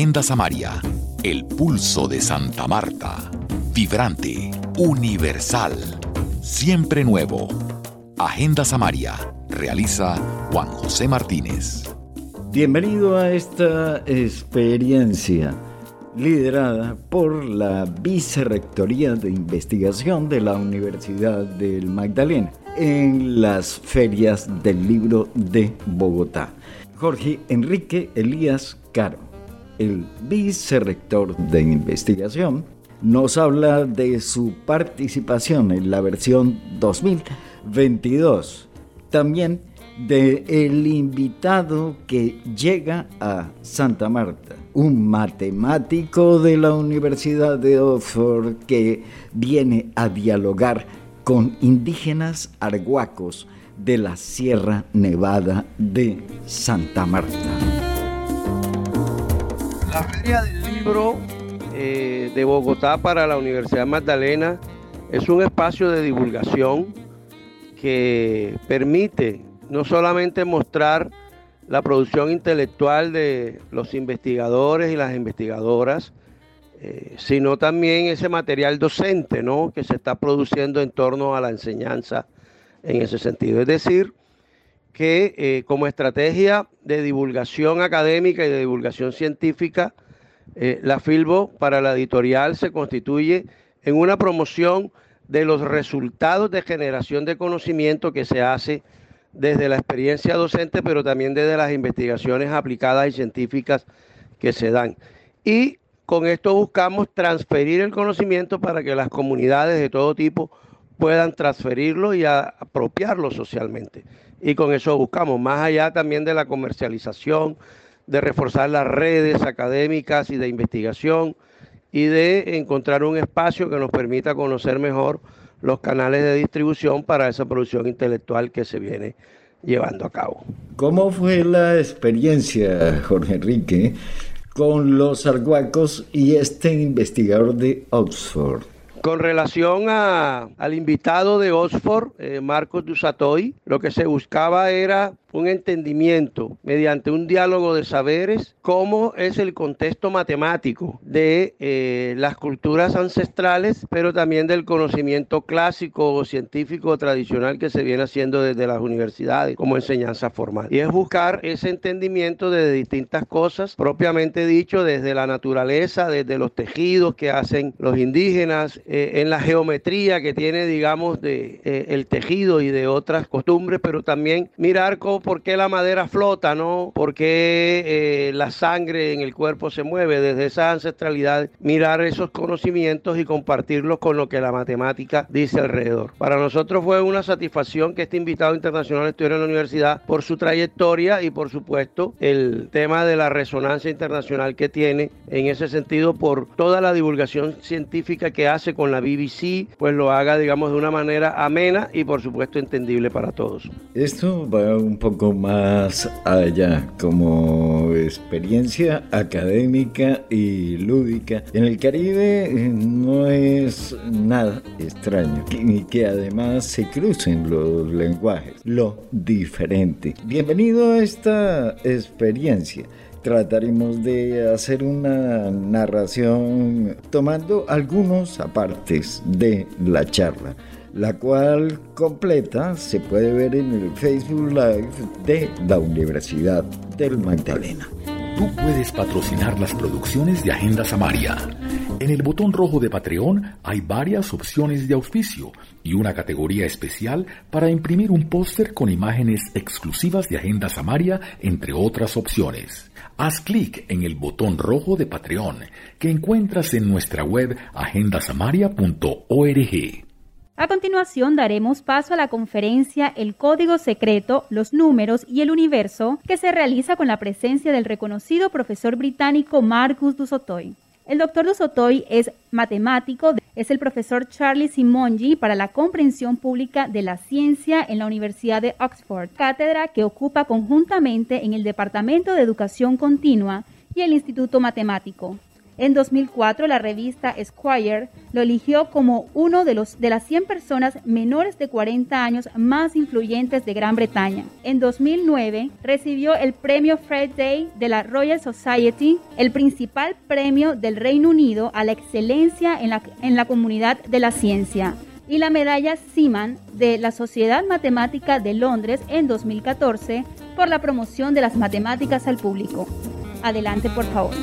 Agenda Samaria, el pulso de Santa Marta. Vibrante, universal, siempre nuevo. Agenda Samaria, realiza Juan José Martínez. Bienvenido a esta experiencia liderada por la Vicerrectoría de Investigación de la Universidad del Magdalena en las ferias del libro de Bogotá. Jorge Enrique Elías Caro, el vicerrector de investigación, nos habla de su participación en la versión 2022. También de el invitado que llega a Santa Marta, un matemático de la Universidad de Oxford que viene a dialogar con indígenas arhuacos de la Sierra Nevada de Santa Marta. La Feria del Libro eh, de Bogotá para la Universidad Magdalena es un espacio de divulgación que permite no solamente mostrar la producción intelectual de los investigadores y las investigadoras, eh, sino también ese material docente ¿no? que se está produciendo en torno a la enseñanza en ese sentido. Es decir, que eh, como estrategia de divulgación académica y de divulgación científica, eh, la Filbo para la editorial se constituye en una promoción de los resultados de generación de conocimiento que se hace desde la experiencia docente, pero también desde las investigaciones aplicadas y científicas que se dan. Y con esto buscamos transferir el conocimiento para que las comunidades de todo tipo puedan transferirlo y apropiarlo socialmente. Y con eso buscamos, más allá también de la comercialización, de reforzar las redes académicas y de investigación y de encontrar un espacio que nos permita conocer mejor los canales de distribución para esa producción intelectual que se viene llevando a cabo. ¿Cómo fue la experiencia, Jorge Enrique, con los arhuacos y este investigador de Oxford? Con relación al invitado de Oxford, eh, Marcos Dusatoy, lo que se buscaba era un entendimiento mediante un diálogo de saberes, cómo es el contexto matemático de eh, las culturas ancestrales, pero también del conocimiento clásico o científico tradicional que se viene haciendo desde las universidades como enseñanza formal. Y es buscar ese entendimiento de distintas cosas, propiamente dicho, desde la naturaleza, desde los tejidos que hacen los indígenas, eh, en la geometría que tiene, digamos, de eh, el tejido y de otras costumbres, pero también mirar cómo por qué la madera flota, ¿no? ¿Por qué eh, la sangre en el cuerpo se mueve? Desde esa ancestralidad, mirar esos conocimientos y compartirlos con lo que la matemática dice alrededor. Para nosotros fue una satisfacción que este invitado internacional estuviera en la universidad por su trayectoria y por supuesto el tema de la resonancia internacional que tiene en ese sentido por toda la divulgación científica que hace con la BBC, pues lo haga digamos de una manera amena y por supuesto entendible para todos. Esto va un poco poco más allá como experiencia académica y lúdica. En el Caribe eh, no es nada extraño y que además se crucen los lenguajes, lo diferente. Bienvenido a esta experiencia trataremos de hacer una narración tomando algunos apartes de la charla la cual completa se puede ver en el Facebook Live de la Universidad del Magdalena. Tú puedes patrocinar las producciones de Agenda Samaria. En el botón rojo de Patreon hay varias opciones de auspicio y una categoría especial para imprimir un póster con imágenes exclusivas de Agenda Samaria, entre otras opciones. Haz clic en el botón rojo de Patreon que encuentras en nuestra web agendasamaria.org. A continuación daremos paso a la conferencia El Código Secreto, los Números y el Universo, que se realiza con la presencia del reconocido profesor británico Marcus Dusotoy. El doctor Dusotoy es matemático, es el profesor Charlie Simongi para la comprensión pública de la ciencia en la Universidad de Oxford, cátedra que ocupa conjuntamente en el Departamento de Educación Continua y el Instituto Matemático. En 2004, la revista Esquire lo eligió como uno de, los, de las 100 personas menores de 40 años más influyentes de Gran Bretaña. En 2009, recibió el premio Fred Day de la Royal Society, el principal premio del Reino Unido a la excelencia en la, en la comunidad de la ciencia y la medalla Seaman de la Sociedad Matemática de Londres en 2014 por la promoción de las matemáticas al público. Adelante, por favor.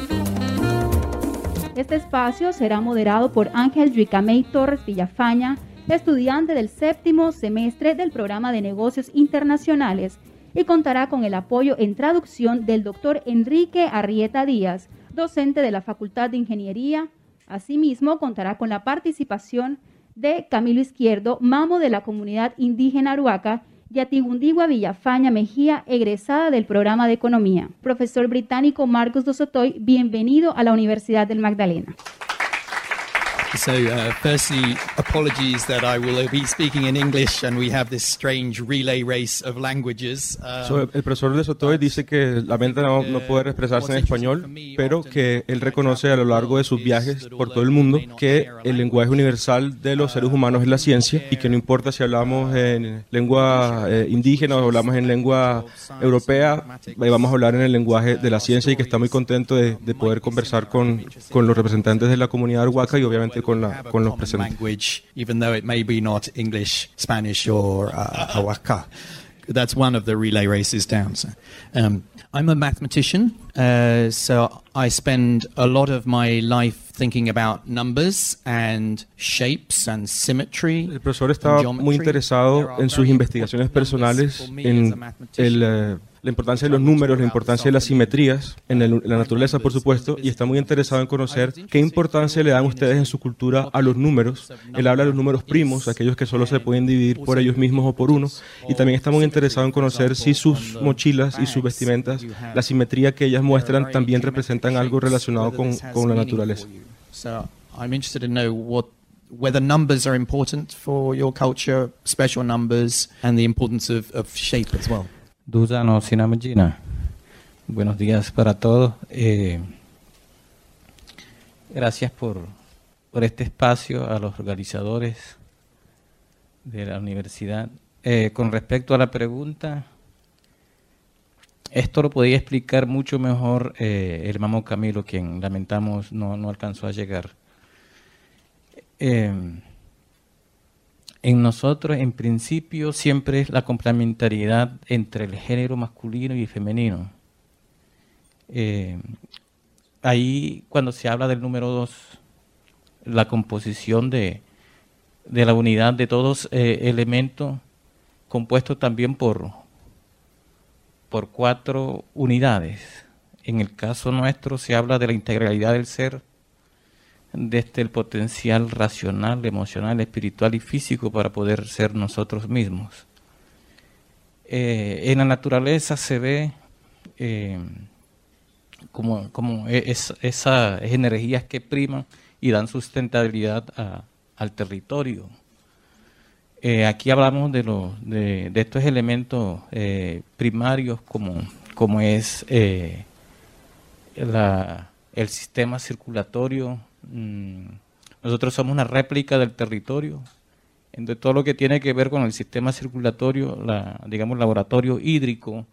Este espacio será moderado por Ángel Ricamey Torres Villafaña, estudiante del séptimo semestre del programa de negocios internacionales, y contará con el apoyo en traducción del doctor Enrique Arrieta Díaz, docente de la Facultad de Ingeniería. Asimismo, contará con la participación de Camilo Izquierdo, mamo de la comunidad indígena Aruaca, Yatigundigua Villafaña Mejía, egresada del programa de Economía. Profesor británico Marcos Dosotoy, bienvenido a la Universidad del Magdalena. So, uh, firstly, apologies that I will be speaking in English and we have this strange relay race of languages. so, el profesor de Sotoy dice que lamenta no, no poder expresarse en español, pero que él reconoce a lo largo de sus viajes por todo el mundo que el lenguaje universal de los seres humanos es la ciencia y que no importa si hablamos en lengua eh, indígena o hablamos en lengua europea, vamos a hablar en el lenguaje de la ciencia y que está muy contento de, de poder conversar con, con los representantes de la comunidad arhuaca y obviamente con, la, con los presentes. Language, even though it may be not English, Spanish, or uh, Awaka. That's one of the relay races down. So, um, I'm a mathematician, uh, so I spend a lot of my life thinking about numbers and shapes and symmetry. El profesor está muy interesado en sus investigaciones personales en el la importancia de los números, la importancia de las simetrías en, la naturaleza, por supuesto, y está muy interesado en conocer qué importancia le dan ustedes en su cultura a los números. Él habla de los números primos, aquellos que solo se pueden dividir por ellos mismos o por uno, y también está muy interesado en conocer si sus mochilas y sus vestimentas, la simetría que ellas muestran, también representan algo relacionado con, con la naturaleza. whether numbers are important for your culture, special numbers, and the importance of, of shape as well. Dudano Sinamajina. Buenos días para todos. Eh, gracias por, por, este espacio a los organizadores de la universidad. Eh, con respecto a la pregunta, esto lo podía explicar mucho mejor eh, el mamo Camilo, quien lamentamos no, no alcanzó a llegar. En nosotros, en principio, siempre es la complementariedad entre el género masculino y femenino. Eh, ahí, cuando se habla del número dos, la composición de, la unidad de todos eh, elementos compuestos también por, por cuatro unidades. En el caso nuestro se habla de la integralidad del ser, desde el potencial racional, emocional, espiritual y físico para poder ser nosotros mismos. Eh, en la naturaleza se ve eh, como, como e, esas energías que priman y dan sustentabilidad al territorio. Eh, aquí hablamos de, de, de, estos elementos primarios como, como es la, el sistema circulatorio Mm, nosotros somos una réplica del territorio, de todo lo que tiene que ver con el sistema circulatorio, la, digamos, laboratorio hídrico,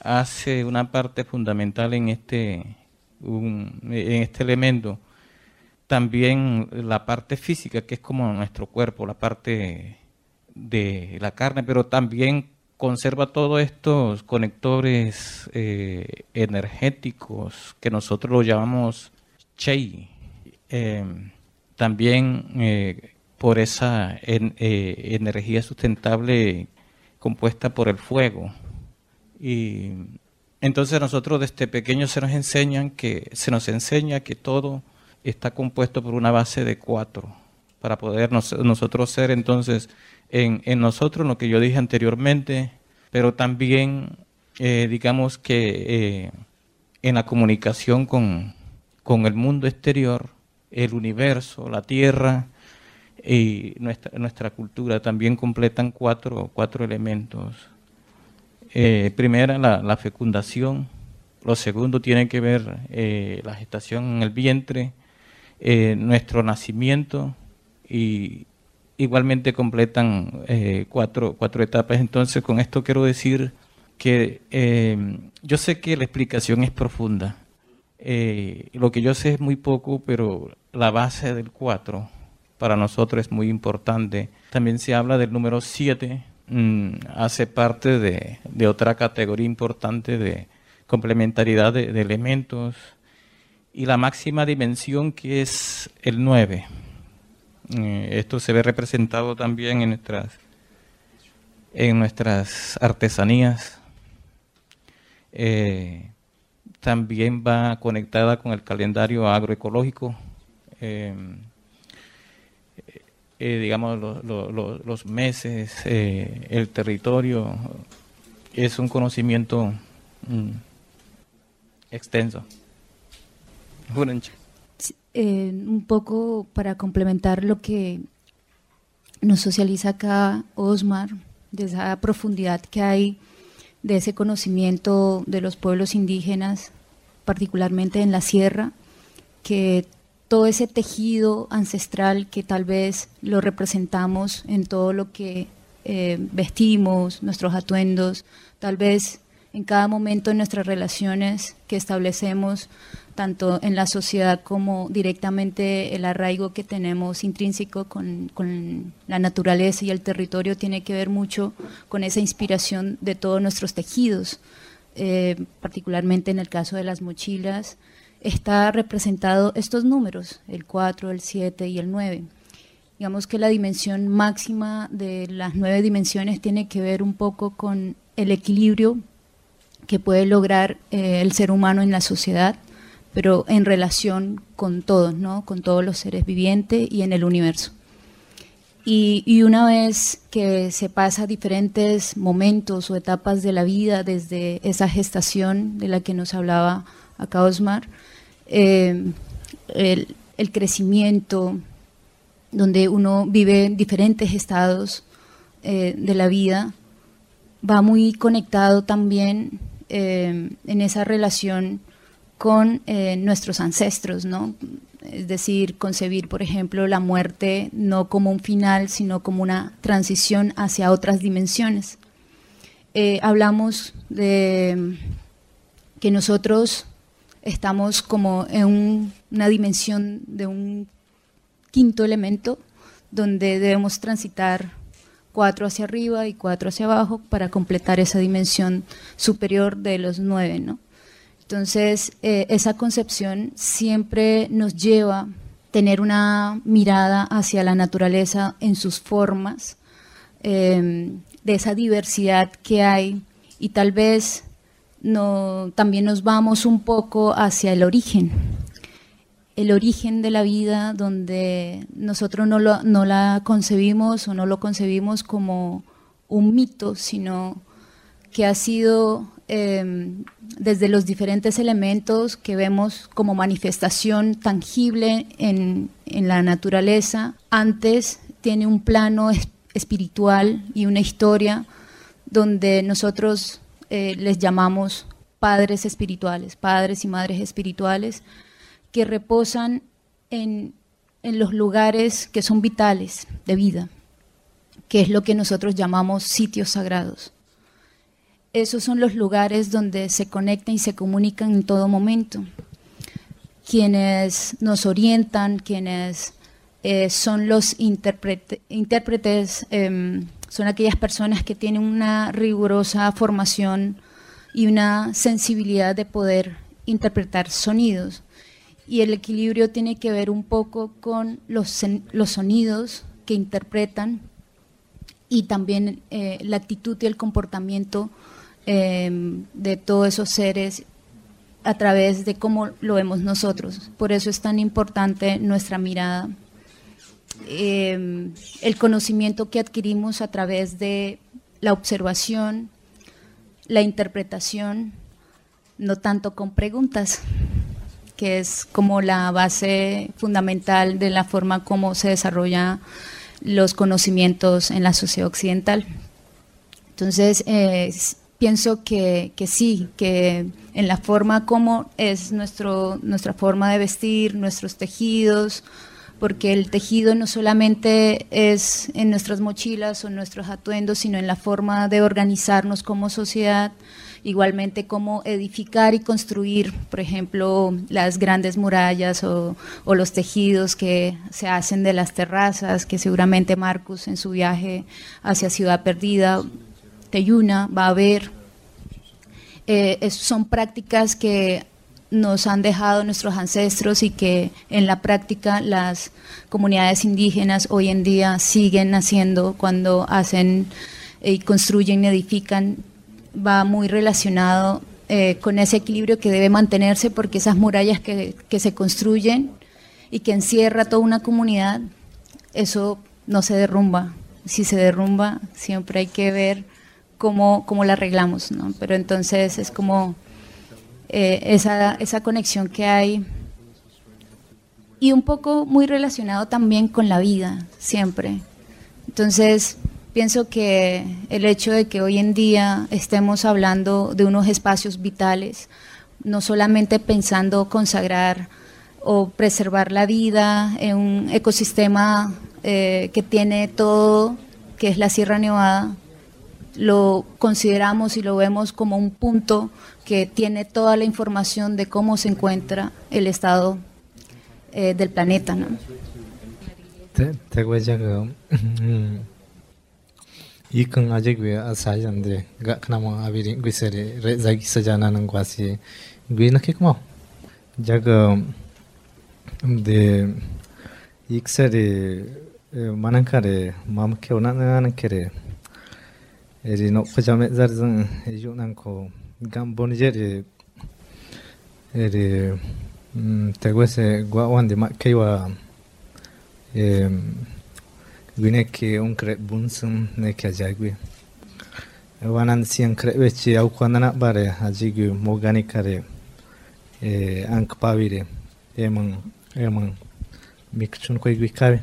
hace una parte fundamental en este, en este elemento. También la parte física, que es como nuestro cuerpo, la parte de la carne, pero también conserva todos estos conectores eh, energéticos que nosotros lo llamamos chei, eh, también eh, por esa eh, energía sustentable compuesta por el fuego. Y entonces nosotros desde pequeños se nos enseñan que se nos enseña que todo está compuesto por una base de cuatro para poder nosotros ser entonces en, en, nosotros lo que yo dije anteriormente, pero también digamos que en la comunicación con, con el mundo exterior el universo, la tierra y nuestra, nuestra cultura también completan cuatro, cuatro elementos. Eh, primera, la, fecundación. Lo segundo tiene que ver eh, la gestación en el vientre. eh, nuestro nacimiento y igualmente completan cuatro, cuatro etapas. Entonces, con esto quiero decir que yo sé que la explicación es profunda. Lo que yo sé es muy poco, pero la base del cuatro para nosotros es muy importante. También se habla del número siete, mm, hace parte de, otra categoría importante de complementariedad de, de elementos y la máxima dimensión que es el 9. Eh, esto se ve representado también en nuestras, en nuestras artesanías. Eh, también va conectada con el calendario agroecológico. Eh, digamos, los meses, el territorio, es un conocimiento mm, extenso. Eh, un poco para complementar lo que nos socializa acá Osmar, de esa profundidad que hay de ese conocimiento de los pueblos indígenas, particularmente en la sierra, que todo ese tejido ancestral que tal vez lo representamos en todo lo que eh, vestimos, nuestros atuendos, tal vez en cada momento de nuestras relaciones que establecemos, tanto en la sociedad como directamente el arraigo que tenemos intrínseco con, la naturaleza y el territorio tiene que ver mucho con esa inspiración de todos nuestros tejidos, eh, particularmente en el caso de las mochilas, está representado estos números, el 4, el 7 y el 9. Digamos que la dimensión máxima de las nueve dimensiones tiene que ver un poco con el equilibrio que puede lograr eh, el ser humano en la sociedad, pero en relación con todos, ¿no? con todos los seres vivientes y en el universo. Y, una vez que se pasa diferentes momentos o etapas de la vida, desde esa gestación de la que nos hablaba acá Osmar, eh, el, crecimiento, donde uno vive diferentes estados eh, de la vida, va muy conectado también eh, en esa relación con eh, nuestros ancestros, ¿no? Es decir, concebir, por ejemplo, la muerte no como un final, sino como una transición hacia otras dimensiones. Eh, hablamos de que nosotros estamos como en una dimensión de un quinto elemento donde debemos transitar cuatro hacia arriba y cuatro hacia abajo para completar esa dimensión superior de los nueve, ¿no? Entonces, eh, esa concepción siempre nos lleva a tener una mirada hacia la naturaleza en sus formas, em, de esa diversidad que hay. Y tal vez no, también nos vamos un poco hacia el origen, el origen de la vida donde nosotros no, no la concebimos o no lo concebimos como un mito, sino que ha sido em, desde los diferentes elementos que vemos como manifestación tangible en, la naturaleza, antes tiene un plano espiritual y una historia donde nosotros eh, les llamamos padres espirituales, padres y madres espirituales, que reposan en, los lugares que son vitales de vida, que es lo que nosotros llamamos sitios sagrados. Esos son los lugares donde se conectan y se comunican en todo momento. Quienes nos orientan, quienes eh, son los intérpretes, em, son aquellas personas que tienen una rigurosa formación y una sensibilidad de poder interpretar sonidos y el equilibrio tiene que ver un poco con los, los sonidos que interpretan y también eh, la actitud y el comportamiento em, de todos esos seres a través de cómo lo vemos nosotros. Por eso es tan importante nuestra mirada, em, el conocimiento que adquirimos a través de la observación, la interpretación, no tanto con preguntas, que es como la base fundamental de la forma como se desarrollan los conocimientos en la sociedad occidental. Entonces, pienso que, que, sí, que en la forma como es nuestro, nuestra forma de vestir, nuestros tejidos, porque el tejido no solamente es en nuestras mochilas o en nuestros atuendos, sino en la forma de organizarnos como sociedad, igualmente cómo edificar y construir, por ejemplo, las grandes murallas o, o, los tejidos que se hacen de las terrazas, que seguramente Marcus en su viaje hacia Ciudad Perdida Teyuna va a ver. Eh, son prácticas que nos han dejado nuestros ancestros y que en la práctica las comunidades indígenas hoy en día siguen haciendo cuando hacen y construyen, edifican, va muy relacionado eh, con ese equilibrio que debe mantenerse porque esas murallas que, que se construyen y que encierra toda una comunidad, eso no se derrumba. Si se derrumba, siempre hay que ver cómo, cómo la arreglamos, ¿no? Pero entonces es como eh, esa, esa conexión que hay y un poco muy relacionado también con la vida, siempre. Entonces, pienso que el hecho de que hoy en día estemos hablando de unos espacios vitales, no solamente pensando consagrar o preservar la vida en un ecosistema eh, que tiene todo, que es la Sierra Nevada, lo consideramos y lo vemos como un punto que tiene toda la información de cómo se encuentra el estado eh, del planeta. ¿no? 이큰 아직 왜 아사이한데 가 그나마 아비리 그세레 레자기 서자나는 과시 그이나 케크마 자가 데 익세레 만한카레 마음케 오나나는 케레 Eri no pajame zarzan yu nan ko gam bonjeri eri tegwese gwa wande ma keiwa e gwine ke un kre bunsum ne kya jagwe wanan sian kre wechi au kwanana bare ajigu mogani kare e ank pavire emang emang mikchun ko igwi kare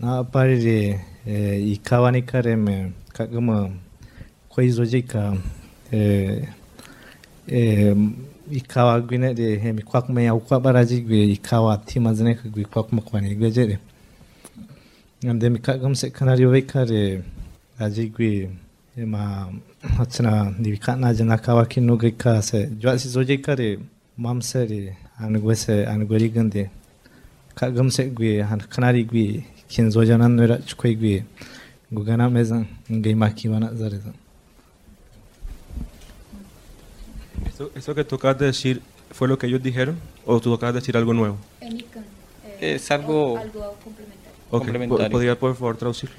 na parire e ikawani kare me как мы коизозика э э и кава гвине де хеми квак ме я ука баражи гве и кава ти мазне к гве квак ме кване гве жере нам де ми как гам се канарио ве каре ажи гве е ма хачна диви кат на жена кава кину гве ка се жва си зоже каре мам се ре ан гве се ан гвери ганде как гам се гве ан канари гве кен зоже нан нора чкой гве Gugana mezan wana zarezan. ¿Eso, ¿Eso que tocas de decir fue lo que ellos dijeron o tú tocas de decir algo nuevo? Es algo, algo complementario. Okay. complementario. ¿Podría por favor traducir?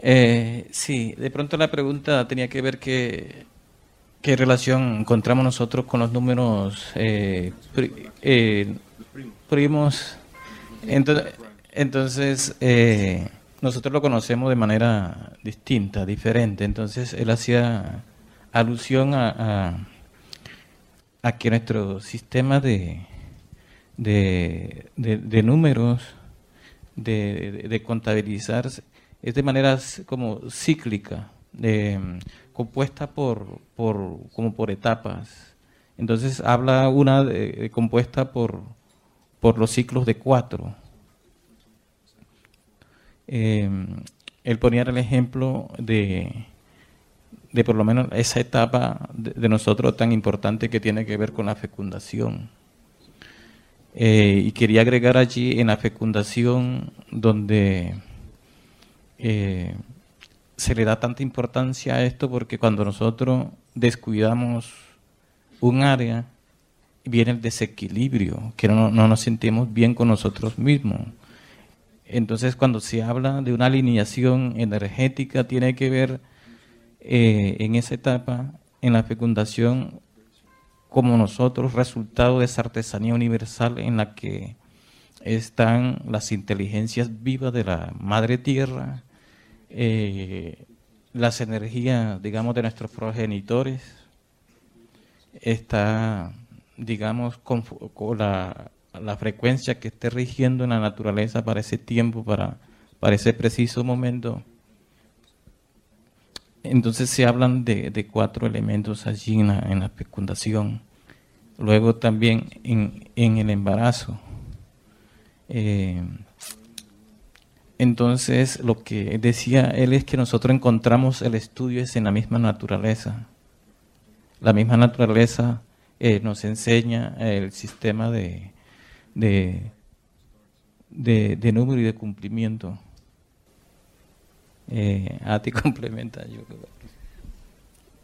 Eh, sí, de pronto la pregunta tenía que ver que qué relación encontramos nosotros con los números eh, pri, eh, primos. Entonces, entonces eh, nosotros lo conocemos de manera distinta, diferente. Entonces él hacía alusión a, a, que nuestro sistema de, de, de, números, de, de, contabilizar, es de manera como cíclica, compuesta por, por, como por etapas. Entonces habla una compuesta por, por los ciclos de cuatro eh, él ponía el ejemplo de, de por lo menos esa etapa de, nosotros tan importante que tiene que ver con la fecundación. Eh, y quería agregar allí en la fecundación donde eh, se le da tanta importancia a esto porque cuando nosotros descuidamos un área, viene el desequilibrio, que no, no nos sentimos bien con nosotros mismos. Entonces, cuando se habla de una alineación energética, tiene que ver eh, en esa etapa, en la fecundación, como nosotros, resultado de esa artesanía universal en la que están las inteligencias vivas de la madre tierra, eh, las energías, digamos, de nuestros progenitores, está, digamos, con la la frecuencia que esté rigiendo en la naturaleza para ese tiempo, para, para ese preciso momento. entonces se hablan de, cuatro elementos allí en la, fecundación. Luego también en, el embarazo. Eh, entonces lo que decía él es que nosotros encontramos el estudio es en la misma naturaleza. La misma naturaleza eh, nos enseña el sistema de, de, de, número y de cumplimiento. Eh, a ti complementa. Yo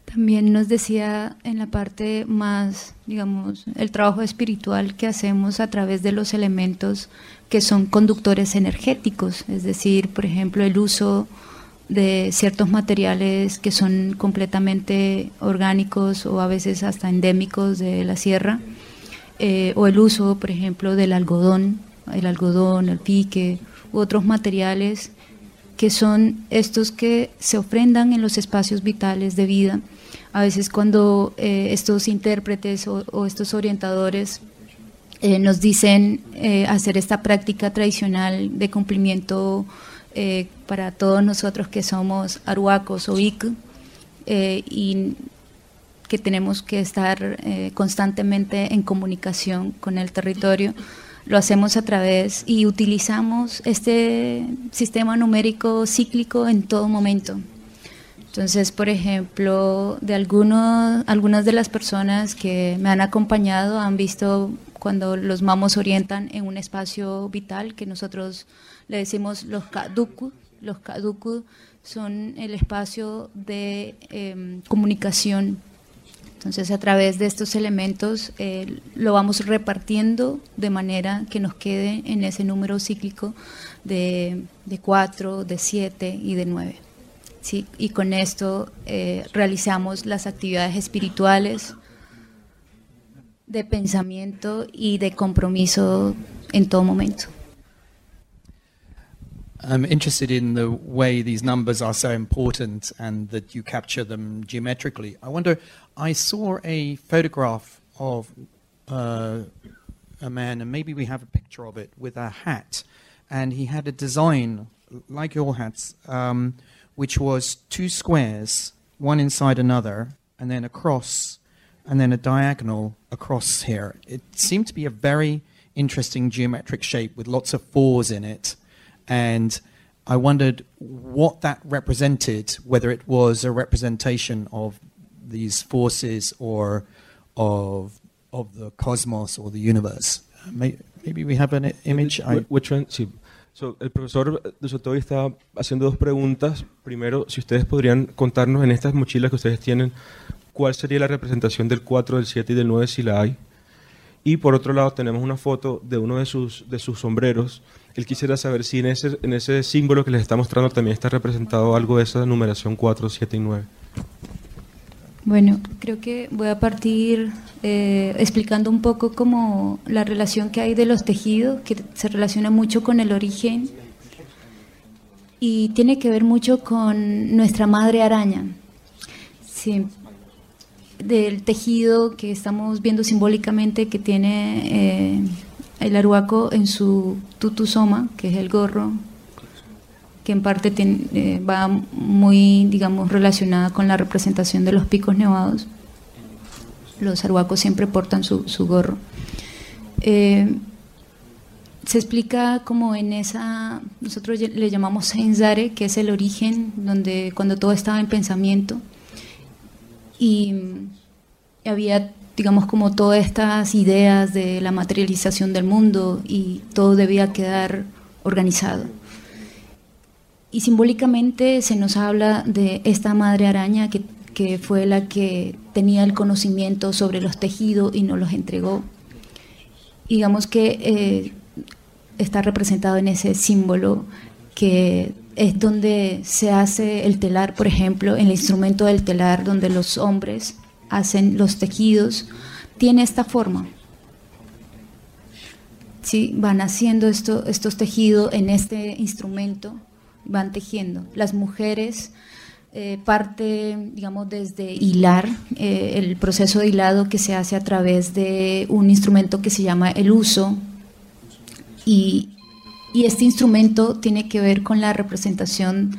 También nos decía en la parte más, digamos, el trabajo espiritual que hacemos a través de los elementos que son conductores energéticos, es decir, por ejemplo, el uso de ciertos materiales que son completamente orgánicos o a veces hasta endémicos de la sierra, eh, o el uso, por ejemplo, del algodón, el algodón, el pique, u otros materiales que son estos que se ofrendan en los espacios vitales de vida. A veces cuando eh, estos intérpretes o, estos orientadores eh, nos dicen hacer esta práctica tradicional de cumplimiento para todos nosotros que somos aruacos o ic y que tenemos que estar eh, constantemente en comunicación con el territorio, lo hacemos a través y utilizamos este sistema numérico cíclico en todo momento. Entonces, por ejemplo, de algunos, algunas de las personas que me han acompañado han visto cuando los mamos orientan en un espacio vital que nosotros le decimos los kaduku. Los kaduku son el espacio de em, comunicación. Entonces, a través de estos elementos eh, lo vamos repartiendo de manera que nos quede en ese número cíclico de, de 4, de 7 y de 9. ¿Sí? Y con esto eh, realizamos las actividades espirituales de pensamiento y de compromiso en todo momento. I'm interested in the way these numbers are so important and that you capture them geometrically. I wonder, I saw a photograph of uh, a man, and maybe we have a picture of it, with a hat. And he had a design, like your hats, um, which was two squares, one inside another, and then a cross, and then a diagonal across here. It seemed to be a very interesting geometric shape with lots of fours in it and I wondered what that represented, whether it was a representation of these forces or of of the cosmos or the universe. Maybe we have an image. Which one? Sí. So, el profesor de Sotoy está haciendo dos preguntas. Primero, si ustedes podrían contarnos en estas mochilas que ustedes tienen, cuál sería la representación del 4, del 7 y del 9 si la hay. Y por otro lado tenemos una foto de uno de sus, de sus sombreros. Él quisiera saber si en ese, en ese símbolo que les está mostrando también está representado algo de esa numeración 4, 7 y 9. Bueno, creo que voy a partir eh, explicando un poco como la relación que hay de los tejidos, que se relaciona mucho con el origen y tiene que ver mucho con nuestra madre araña. Sí, del tejido que estamos viendo simbólicamente que tiene eh, el aruaco en su tutusoma, que es el gorro, que en parte eh, va muy, digamos, relacionada con la representación de los picos nevados. Los aruacos siempre portan su, gorro. Eh, se explica como en esa, nosotros le llamamos Senzare, que es el origen, donde cuando todo estaba en pensamiento, y había, digamos, como todas estas ideas de la materialización del mundo y todo debía quedar organizado. Y simbólicamente se nos habla de esta madre araña que, que fue la que tenía el conocimiento sobre los tejidos y nos los entregó. Digamos que eh, está representado en ese símbolo que es donde se hace el telar, por ejemplo, el instrumento del telar, donde los hombres hacen los tejidos, tiene esta forma. ¿Sí? Van haciendo esto, estos tejidos en este instrumento, van tejiendo. Las mujeres eh, parte, digamos, desde hilar, eh, el proceso de hilado que se hace a través de un instrumento que se llama el uso, y, y este instrumento tiene que ver con la representación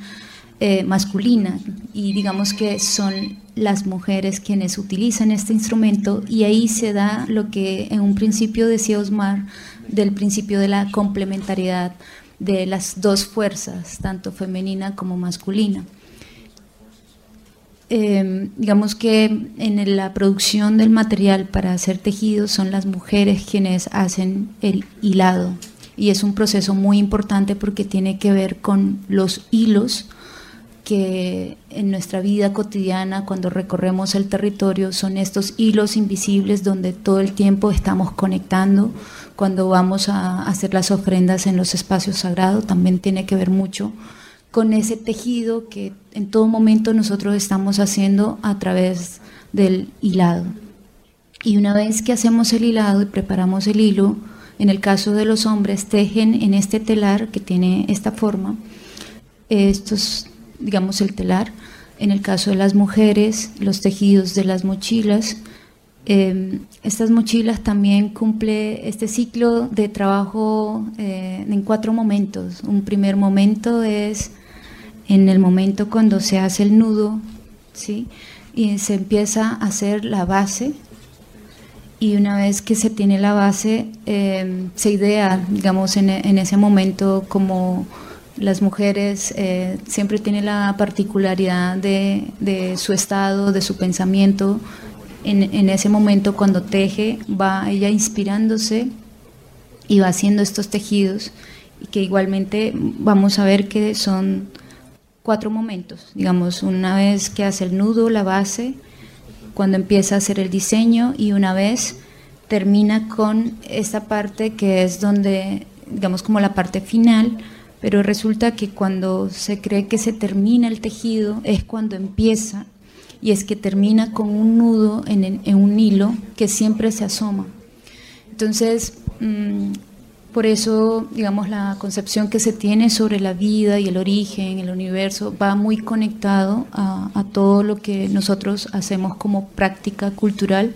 eh, masculina y digamos que son las mujeres quienes utilizan este instrumento y ahí se da lo que en un principio decía Osmar del principio de la complementariedad de las dos fuerzas, tanto femenina como masculina. Em, digamos que en la producción del material para hacer tejidos son las mujeres quienes hacen el hilado y es un proceso muy importante porque tiene que ver con los hilos que en nuestra vida cotidiana, cuando recorremos el territorio, son estos hilos invisibles donde todo el tiempo estamos conectando. Cuando vamos a hacer las ofrendas en los espacios sagrados, también tiene que ver mucho con ese tejido que en todo momento nosotros estamos haciendo a través del hilado. Y una vez que hacemos el hilado y preparamos el hilo, en el caso de los hombres tejen en este telar que tiene esta forma, estos digamos, el telar. En el caso de las mujeres, los tejidos de las mochilas. Em, estas mochilas también cumple este ciclo de trabajo eh, en cuatro momentos. Un primer momento es en el momento cuando se hace el nudo, ¿sí? y se empieza a hacer la base. Y una vez que se tiene la base, em, se idea, digamos, en, en ese momento como las mujeres eh, siempre tienen la particularidad de, su estado, de su pensamiento. En, ese momento cuando teje, va ella inspirándose y va haciendo estos tejidos, que igualmente vamos a ver que son cuatro momentos. Digamos, una vez que hace el nudo, la base, cuando empieza a hacer el diseño y una vez termina con esta parte que es donde, digamos, como la parte final, pero resulta que cuando se cree que se termina el tejido es cuando empieza y es que termina con un nudo en, un hilo que siempre se asoma. Entonces, mm, por eso, digamos, la concepción que se tiene sobre la vida y el origen, el universo, va muy conectado a, a todo lo que nosotros hacemos como práctica cultural,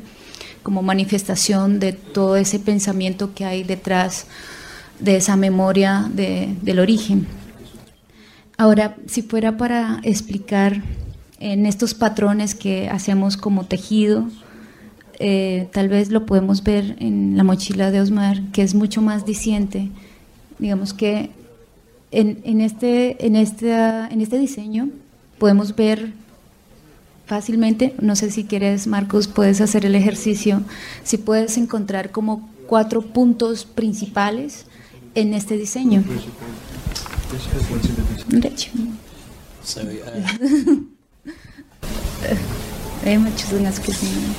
como manifestación de todo ese pensamiento que hay detrás de esa memoria del origen. Ahora, si fuera para explicar en estos patrones que hacemos como tejido, eh, tal vez lo podemos ver en la mochila de Osmar, que es mucho más diciente. Digamos que en, este, en, este, en este diseño podemos ver fácilmente, no sé si quieres, Marcos, puedes hacer el ejercicio, si puedes encontrar como cuatro puntos principales en este diseño.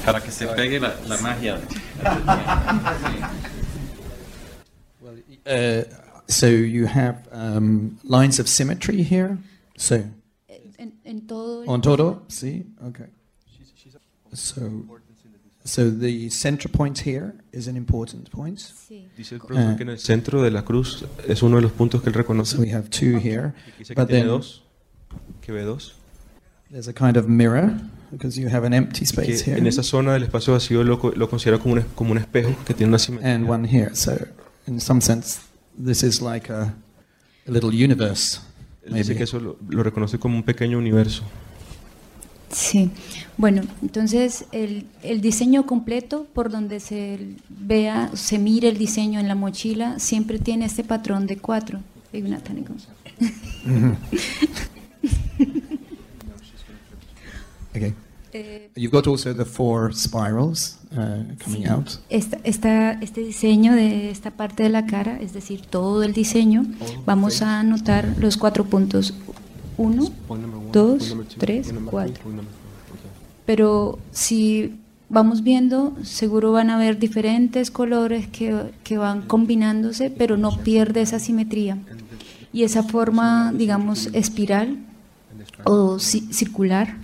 Para que se pegue la, la magia. uh, so you have um, lines of symmetry here. So en, en todo. On todo, sí, okay. So So the center point here is an important point. Sí. Dice el profesor uh, que en el centro de la cruz es uno de los puntos que él reconoce. So we have two here. Dice que tiene dos. Que ve dos. There's a kind of mirror because you have an empty space here. En esa zona del espacio vacío lo, lo considera como un, como un espejo que tiene una simetría. And one here. So in some sense this is like a, a little universe. Dice que eso lo, lo reconoce como un pequeño universo. Sí, bueno, entonces el, el, diseño completo, por donde se vea, se mire el diseño en la mochila, siempre tiene este patrón de cuatro. okay. Eh, You've got also the four spirals uh, coming out. Esta, esta, este diseño de esta parte de la cara, es decir, todo el diseño, vamos a anotar los cuatro puntos. Uno, dos, tres, cuatro. Pero si vamos viendo, seguro van a haber diferentes colores que, que van combinándose, pero no pierde esa simetría. Y esa forma, digamos, espiral o circular.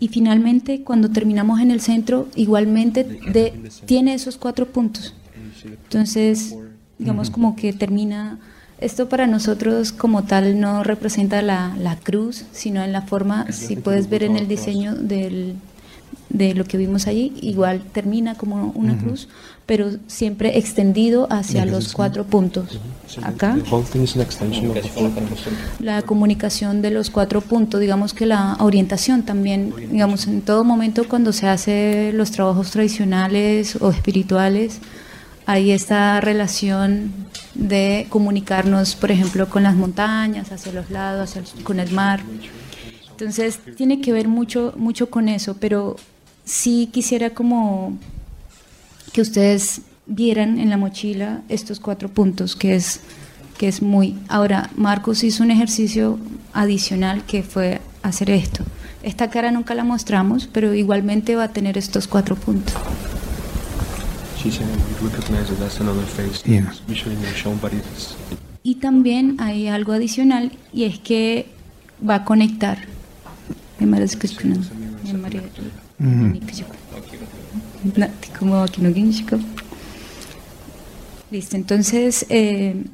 Y finalmente, cuando terminamos en el centro, igualmente de, tiene esos cuatro puntos. Entonces, digamos como que termina esto para nosotros como tal no representa la, la cruz, sino en la forma, si puedes ver en el diseño del, de lo que vimos allí, igual termina como una cruz, pero siempre extendido hacia los cuatro puntos. Acá, la comunicación de los cuatro puntos, digamos que la orientación también, digamos, en todo momento cuando se hace los trabajos tradicionales o espirituales, hay esta relación de comunicarnos, por ejemplo, con las montañas, hacia los lados, con el mar. Entonces, tiene que ver mucho, mucho con eso, pero sí quisiera como que ustedes vieran en la mochila estos cuatro puntos, que es, que es muy... Ahora, Marcos hizo un ejercicio adicional que fue hacer esto. Esta cara nunca la mostramos, pero igualmente va a tener estos cuatro puntos. Y también hay algo adicional y es que va a conectar. Listo, entonces, eh,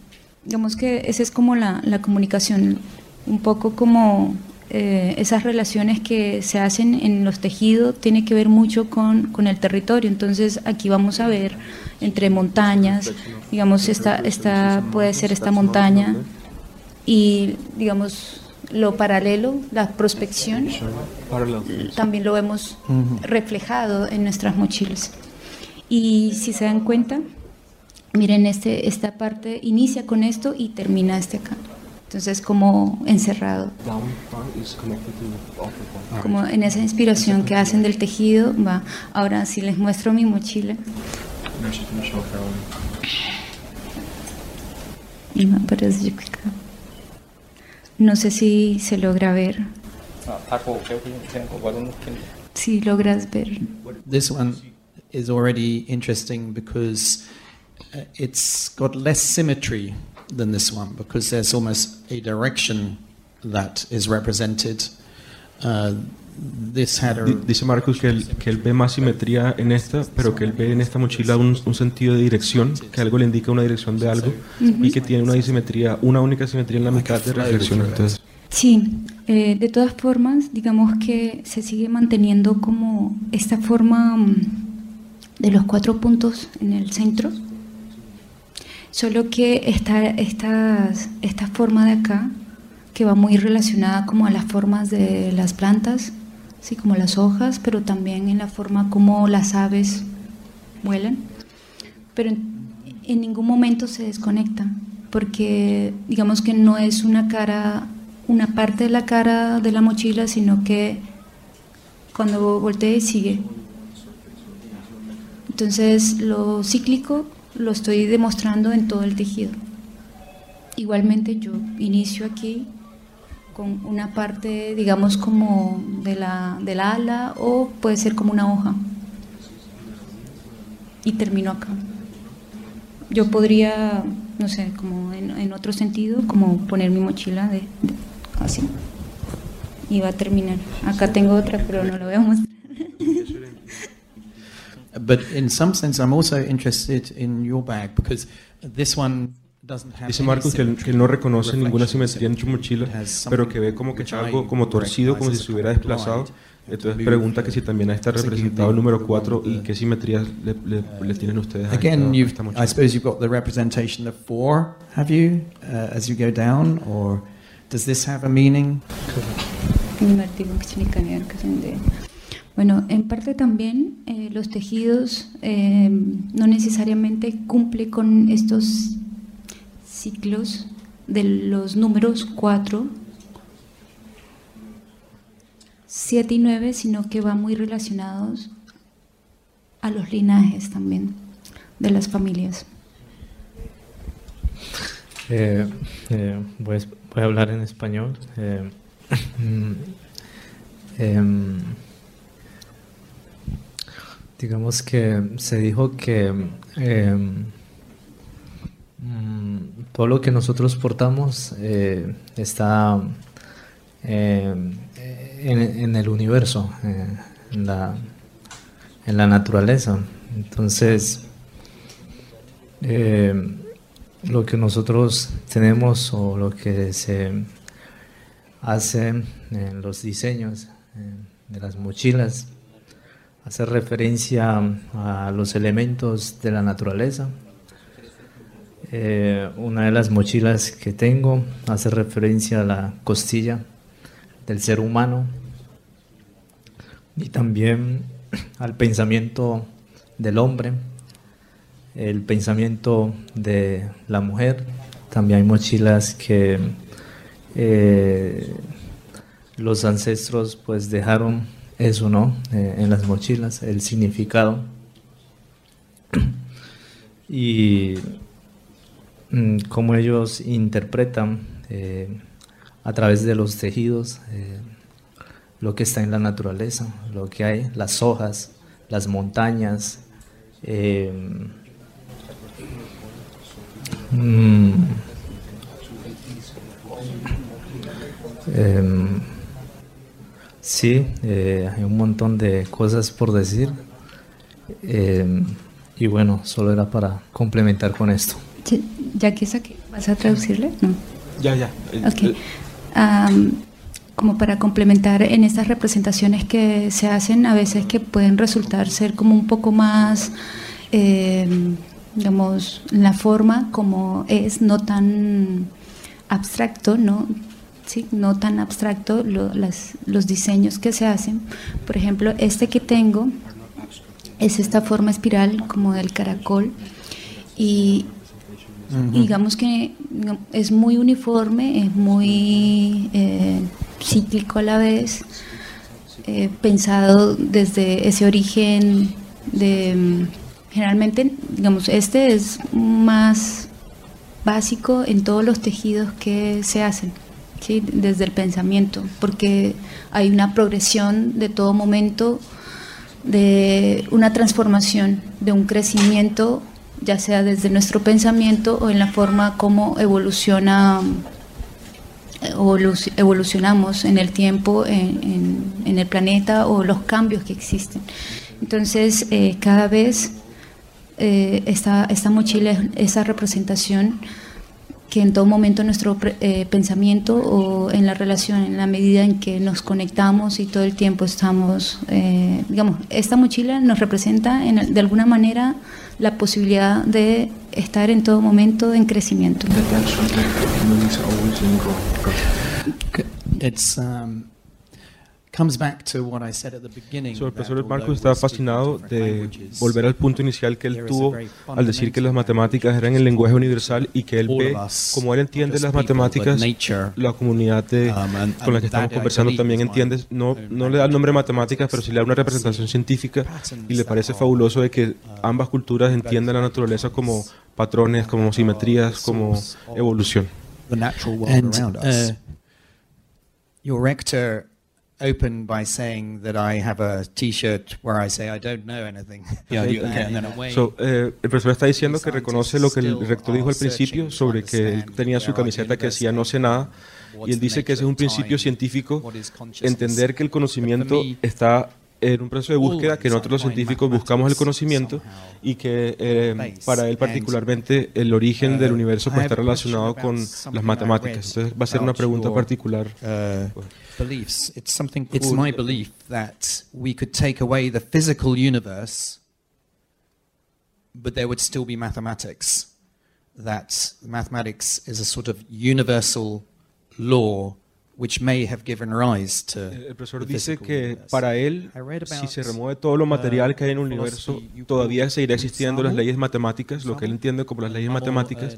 digamos que esa es como la, la comunicación, un poco como eh, esas relaciones que se hacen en los tejidos, tiene que ver mucho con, con, el territorio. Entonces, aquí vamos a ver entre montañas, digamos, esta, esta puede ser esta montaña y, digamos, lo paralelo, la prospección, también lo vemos reflejado en nuestras mochilas. Y si se dan cuenta, miren, este, esta parte inicia con esto y termina este acá. Entonces, como encerrado. Como en esa inspiración que hacen del tejido, va. Ahora, si les muestro mi mochila. No sé si se logra ver. Si logras ver. This one is already interesting because uh, it's got less symmetry than this one because there's almost a direction that is represented. Uh, Dice Marcus que él, que él, ve más simetría en esta, pero que él ve en esta mochila un, un sentido de dirección, que algo le indica una dirección de algo y que tiene una disimetría, una única simetría en la mitad de reflexión. Entonces. Sí, eh, de todas formas, digamos que se sigue manteniendo como esta forma mm, de los cuatro puntos en el centro, solo que esta, esta, esta forma de acá, que va muy relacionada como a las formas de las plantas, sí, como las hojas, pero también en la forma como las aves vuelan. Pero en, ningún momento se desconecta, porque digamos que no es una cara, una parte de la cara de la mochila, sino que cuando voltee sigue. Entonces lo cíclico lo estoy demostrando en todo el tejido. Igualmente yo inicio aquí con una parte, digamos, como de la, del ala o puede ser como una hoja. Y termino acá. Yo podría, no sé, como en, otro sentido, como poner mi mochila de, así. Y va a terminar. Acá tengo otra, pero no lo voy a mostrar. But in some sense, I'm also interested in your bag because this one Dice Marcos que él, no reconoce ninguna simetría en su mochila, pero que ve como que está algo como torcido, como si se hubiera desplazado. Entonces pregunta que si también está representado el número 4 y qué simetrías le, le, tienen ustedes a Again, esta, I suppose you've got the representation of 4, have you, uh, as you go down, or does this have a meaning? Bueno, en parte también eh, los tejidos eh, no necesariamente cumplen con estos ciclos de los números 4, 7 y 9, sino que van muy relacionados a los linajes también de las familias. Eh, eh, voy, a hablar en español. Eh, em, digamos que se dijo que em, Mm, todo lo que nosotros portamos eh, está eh, en, el universo, eh, en, la, en, la, naturaleza. Entonces, lo que nosotros tenemos o lo que se hace en los diseños de las mochilas hace referencia a los elementos de la naturaleza. Eh, una de las mochilas que tengo hace referencia a la costilla del ser humano y también al pensamiento del hombre, el pensamiento de la mujer. También hay mochilas que eh, los ancestros pues dejaron eso, ¿no? Eh, en las mochilas, el significado. y mm, cómo ellos interpretan eh, a través de los tejidos lo que está en la naturaleza, lo que hay, las hojas, las montañas. Mm, Em, sí, eh, hay un montón de cosas por decir. Em, y bueno, solo era para complementar con esto. ¿Ya que aquí? ¿Vas a traducirle? No. Ya, ya. Ok. como para complementar en estas representaciones que se hacen, a veces que pueden resultar ser como un poco más, em, digamos, la forma como es, no tan abstracto, ¿no? No tan abstracto los diseños que se hacen. Por ejemplo, este que tengo es esta forma espiral como del caracol y digamos que es muy uniforme, es muy eh, cíclico a la vez, eh, pensado desde ese origen de... Generalmente, digamos, este es más básico en todos los tejidos que se hacen desde el pensamiento, porque hay una progresión de todo momento, de una transformación, de un crecimiento, ya sea desde nuestro pensamiento o en la forma como evoluciona evolucionamos en el tiempo, en, el planeta o los cambios que existen. Entonces, eh, cada vez eh, esta, esta mochila, esa representación, que en todo momento nuestro eh, pensamiento o en la relación, en la medida en que nos conectamos y todo el tiempo estamos, eh, digamos, esta mochila nos representa en, de alguna manera la posibilidad de estar en todo momento en crecimiento. El profesor Marcos estaba fascinado de volver al punto inicial que él tuvo al decir que las matemáticas eran el lenguaje universal y que él ve, como él entiende las matemáticas, la comunidad um, con la que estamos conversando también entiende, no, no le da el nombre matemáticas, pero sí le da una representación científica y le parece fabuloso de que uh, ambas culturas entiendan la naturaleza como patrones, como simetrías, como evolución. Uh, your rector open by saying that I have a T-shirt where I say I don't know anything. so, eh, el profesor está diciendo que reconoce lo que el rector dijo al principio sobre que él tenía su camiseta que decía no sé nada y él dice que ese es un principio científico, entender que el conocimiento está en un proceso de búsqueda, que nosotros los científicos buscamos el conocimiento y que eh, para él particularmente el origen del universo puede estar relacionado con las matemáticas. Entonces va a ser una pregunta particular. Uh, beliefs. It's something. It's my belief that we could take away the physical universe, but there would still be mathematics. That mathematics is a sort of universal law which may have given rise to el profesor dice que para él, si se remueve todo lo material que hay en el uh, universo, todavía seguirá existiendo las leyes matemáticas, lo que él entiende como las leyes matemáticas.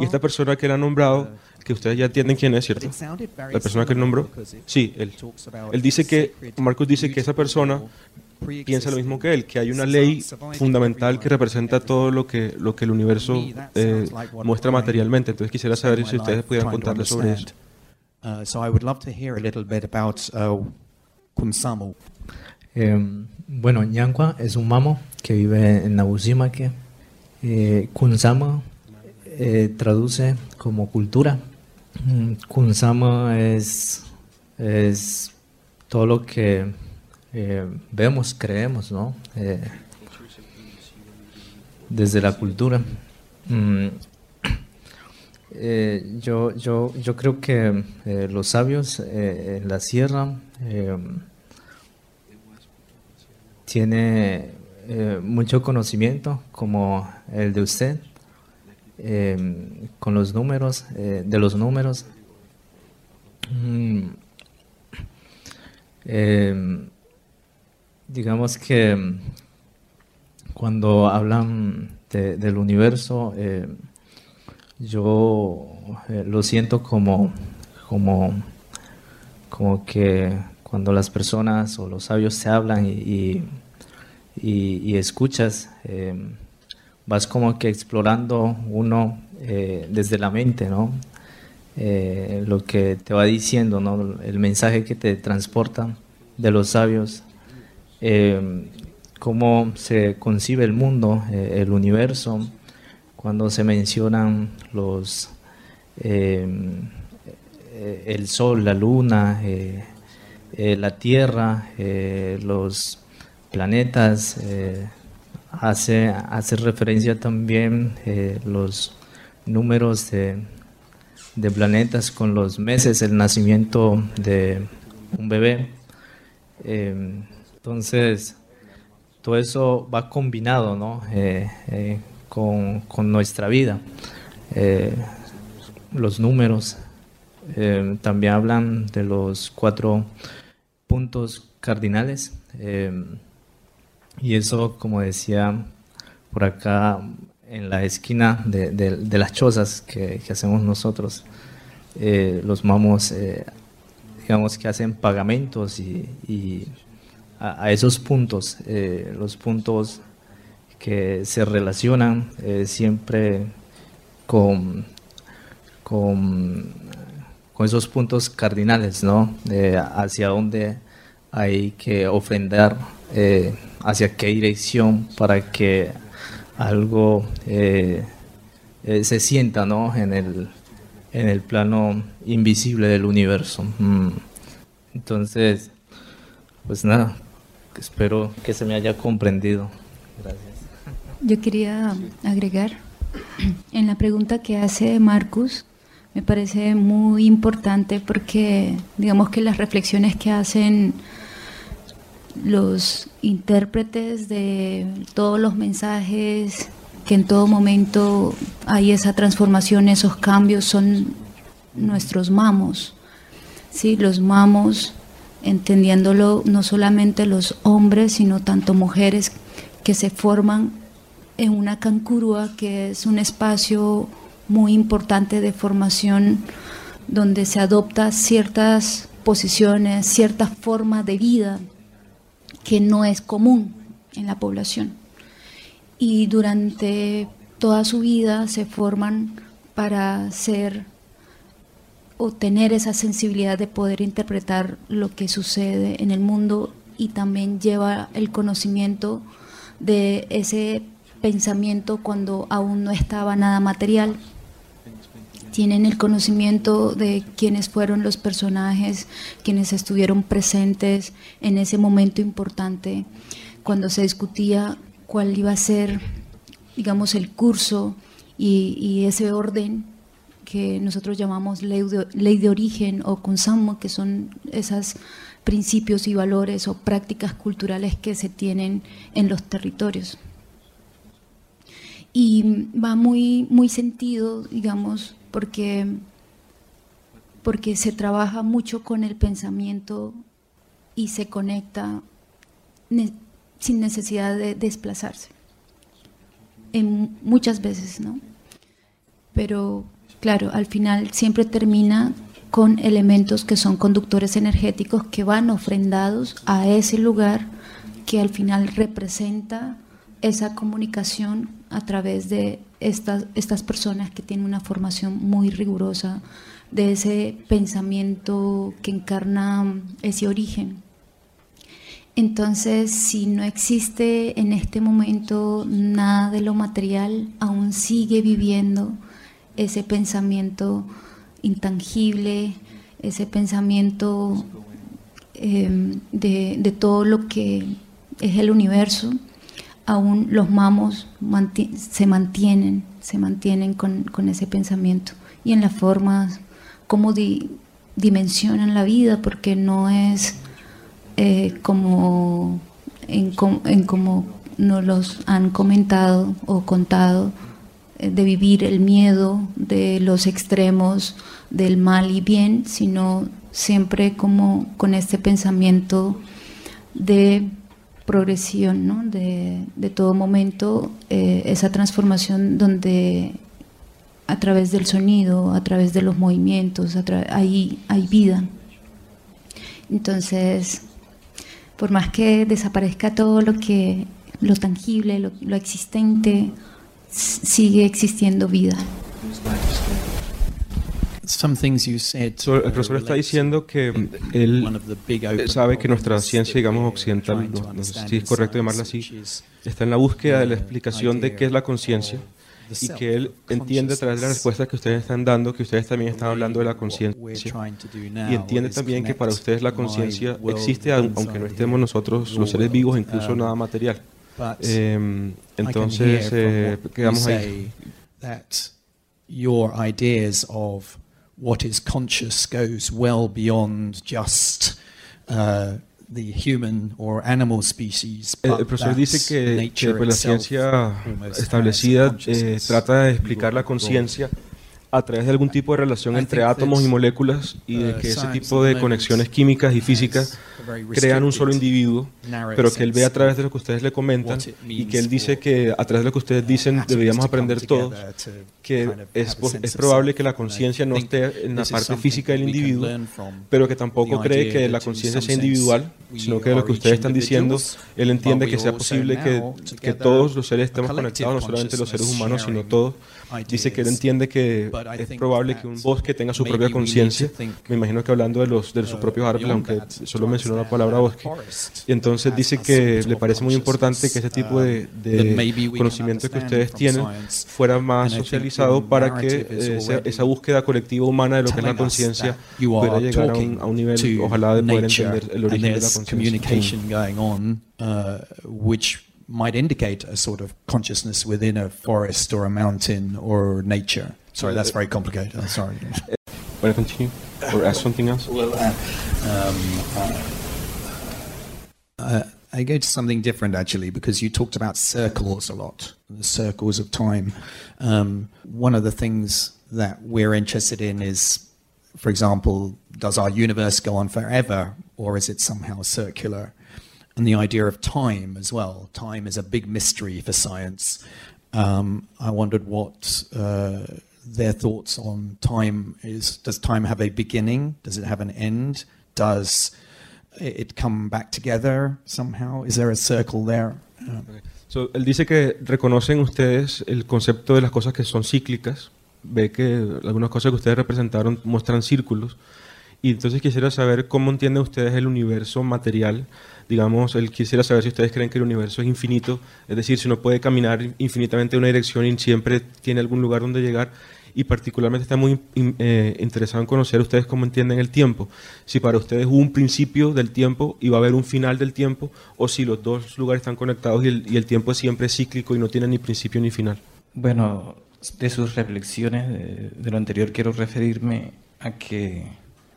Y esta persona que él ha nombrado, uh, que ustedes ya entienden quién es, ¿cierto? La persona que él nombró. Sí, él. Él dice que, Marcos dice que esa persona piensa lo mismo que él, que hay una ley fundamental que representa todo lo que, lo que el universo eh, muestra materialmente. Entonces quisiera saber si ustedes pudieran contarle sobre eso. Uh, so I would love to hear a little bit about uh, Kunsamu. Eh, bueno, Ñancua es un mamo que vive en Nabusimaque. Eh, Kunsama eh, traduce como cultura. Mm, Kunsama es, es todo lo que eh, vemos, creemos, ¿no? Eh, desde la cultura. Mm, eh, yo, yo, yo creo que eh, los sabios eh, en la sierra tiene mucho conocimiento como el de usted, con los números, de los números. Mm, digamos que cuando hablan del universo, yo lo siento como, como, como que cuando las personas o los sabios se hablan y y, escuchas, eh, vas como que explorando uno eh, desde la mente, ¿no? Eh, lo que te va diciendo, ¿no? El mensaje que te transporta de los sabios, cómo se concibe el mundo, el universo, cuando se mencionan los el sol, la luna, la tierra, los planetas, eh, hace, hace referencia también eh, los números de, de, planetas con los meses, el nacimiento de un bebé. Eh, entonces, todo eso va combinado ¿no? Con, nuestra vida. los números también hablan de los cuatro puntos cardinales. Y eso, como decía por acá en la esquina de, las chozas que, hacemos nosotros, eh, los mamos, eh, digamos que hacen pagamentos y, a, esos puntos, eh, los puntos que se relacionan siempre con, con, esos puntos cardinales, ¿no? hacia dónde hay que ofrendar hacia qué dirección para que algo eh, eh, se sienta ¿no? en, el, en el plano invisible del universo. Mm. Entonces, pues nada, espero que se me haya comprendido. Gracias. Yo quería agregar en la pregunta que hace Marcus, me parece muy importante porque digamos que las reflexiones que hacen los intérpretes de todos los mensajes, que en todo momento hay esa transformación, esos cambios, son nuestros mamos. ¿sí? Los mamos, entendiéndolo no solamente los hombres, sino tanto mujeres que se forman en una cancurua, que es un espacio muy importante de formación donde se adopta ciertas posiciones, cierta forma de vida que no es común en la población. Y durante toda su vida se forman para ser o tener esa sensibilidad de poder interpretar lo que sucede en el mundo y también lleva el conocimiento de ese pensamiento cuando aún no estaba nada material tienen el conocimiento de quiénes fueron los personajes, quienes estuvieron presentes en ese momento importante, cuando se discutía cuál iba a ser, digamos, el curso y, ese orden que nosotros llamamos ley de, origen o consammo, que son esos principios y valores o prácticas culturales que se tienen en los territorios. Y va muy, muy sentido, digamos, porque, porque se trabaja mucho con el pensamiento y se conecta sin necesidad de desplazarse. Muchas veces, ¿no? Pero claro, al final siempre termina con elementos que son conductores energéticos que van ofrendados a ese lugar que al final representa esa comunicación a través de estas, estas personas que tienen una formación muy rigurosa de ese pensamiento que encarna ese origen. Entonces, si no existe en este momento nada de lo material, aún sigue viviendo ese pensamiento intangible, ese pensamiento em, de, de todo lo que es el universo aún los mamos se mantienen, se mantienen con, ese pensamiento y en la forma como dimensionan la vida, porque no es eh, como en, cómo nos los han comentado o contado, eh, de vivir el miedo de los extremos del mal y bien, sino siempre como con este pensamiento de progresión, ¿no? de, de todo momento, eh, esa transformación donde a través del sonido, a través de los movimientos, hay, hay vida. Entonces, por más que desaparezca todo lo que lo tangible, lo existente, sigue existiendo vida. El profesor está diciendo que él sabe que nuestra ciencia, digamos, occidental, no, sé si es correcto llamarla así, está en la búsqueda de la explicación de qué es la conciencia y que él entiende a través de las respuestas que ustedes están dando que ustedes también están hablando de la conciencia y entiende también que para ustedes la conciencia existe aunque no estemos nosotros los seres vivos incluso nada material. Eh, entonces eh, quedamos ahí. your ideas of what is conscious goes well beyond just uh, the human or animal species. El, el profesor dice que, que pues, la ciencia establecida eh, trata de explicar la conciencia a través de algún tipo de relación entre átomos y moléculas y de que ese tipo de conexiones químicas y físicas crean un solo individuo, pero que él ve a través de lo que ustedes le comentan y que él dice que a través de lo que ustedes dicen deberíamos aprender todos, que es, es probable que la conciencia no esté en la parte física del individuo, pero que tampoco cree que la conciencia sea individual, sino que lo que ustedes están diciendo, él entiende que sea posible que, que todos los seres estemos conectados, no solamente los seres humanos, sino todos. Dice que él entiende que es probable que un bosque tenga su propia conciencia. Me imagino que hablando de, los, de sus propios árboles, aunque solo mencionó la palabra bosque. Y entonces dice que le parece muy importante que ese tipo de, de conocimiento que ustedes tienen fuera más socializado para que eh, esa, búsqueda colectiva humana de lo que es la conciencia pueda llegar a un, a un, nivel, ojalá, de poder entender el origen de la conciencia. might indicate a sort of consciousness within a forest or a mountain or nature. Sorry, that's very complicated. I'm sorry. Want to continue or ask something else? Well, uh, um, uh, uh, I go to something different actually because you talked about circles a lot, the circles of time. Um, one of the things that we're interested in is, for example, does our universe go on forever or is it somehow circular? and the idea of time as well. Time is a big mystery for science. Um, I wondered what uh, their thoughts on time is. Does time have a beginning? Does it have an end? Does it come back together somehow? Is there a circle there? Okay. So, él dice que reconocen ustedes el concepto de las cosas que son cíclicas. Ve que algunas cosas que ustedes representaron muestran círculos. Y entonces quisiera saber cómo entienden ustedes el universo material digamos, él quisiera saber si ustedes creen que el universo es infinito, es decir, si uno puede caminar infinitamente en una dirección y siempre tiene algún lugar donde llegar, y particularmente está muy eh, interesado en conocer ustedes cómo entienden el tiempo, si para ustedes hubo un principio del tiempo y va a haber un final del tiempo, o si los dos lugares están conectados y el, y el tiempo es siempre cíclico y no tiene ni principio ni final. Bueno, de sus reflexiones de, de lo anterior quiero referirme a que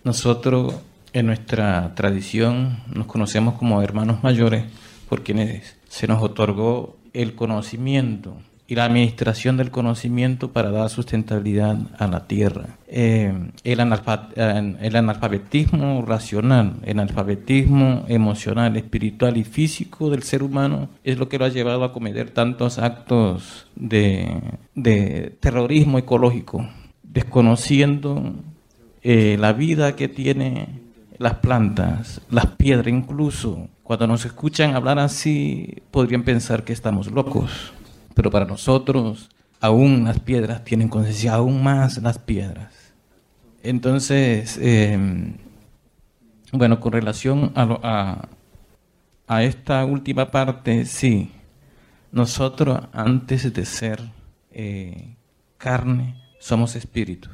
nosotros en nuestra tradición nos conocemos como hermanos mayores por quienes se nos otorgó el conocimiento y la administración del conocimiento para dar sustentabilidad a la tierra. Eh, el, el, analfabetismo racional, el analfabetismo emocional, espiritual y físico del ser humano es lo que lo ha llevado a cometer tantos actos de, de terrorismo ecológico, desconociendo eh, la vida que tiene las plantas, las piedras, incluso cuando nos escuchan hablar así, podrían pensar que estamos locos. Pero para nosotros, aún las piedras tienen conciencia, aún más las piedras. Entonces, em, bueno, con relación a, a, esta última parte, sí, nosotros antes de ser eh, carne, somos espíritu.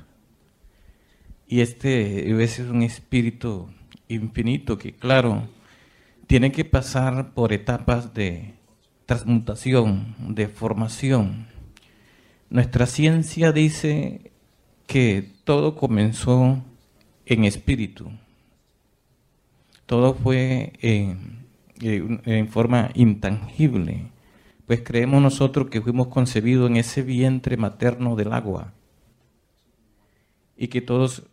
Y este es un espíritu infinito que, claro, tiene que pasar por etapas de transmutación, de formación. Nuestra ciencia dice que todo comenzó en espíritu. Todo fue eh, en forma intangible, pues creemos nosotros que fuimos concebidos en ese vientre materno del agua y que todos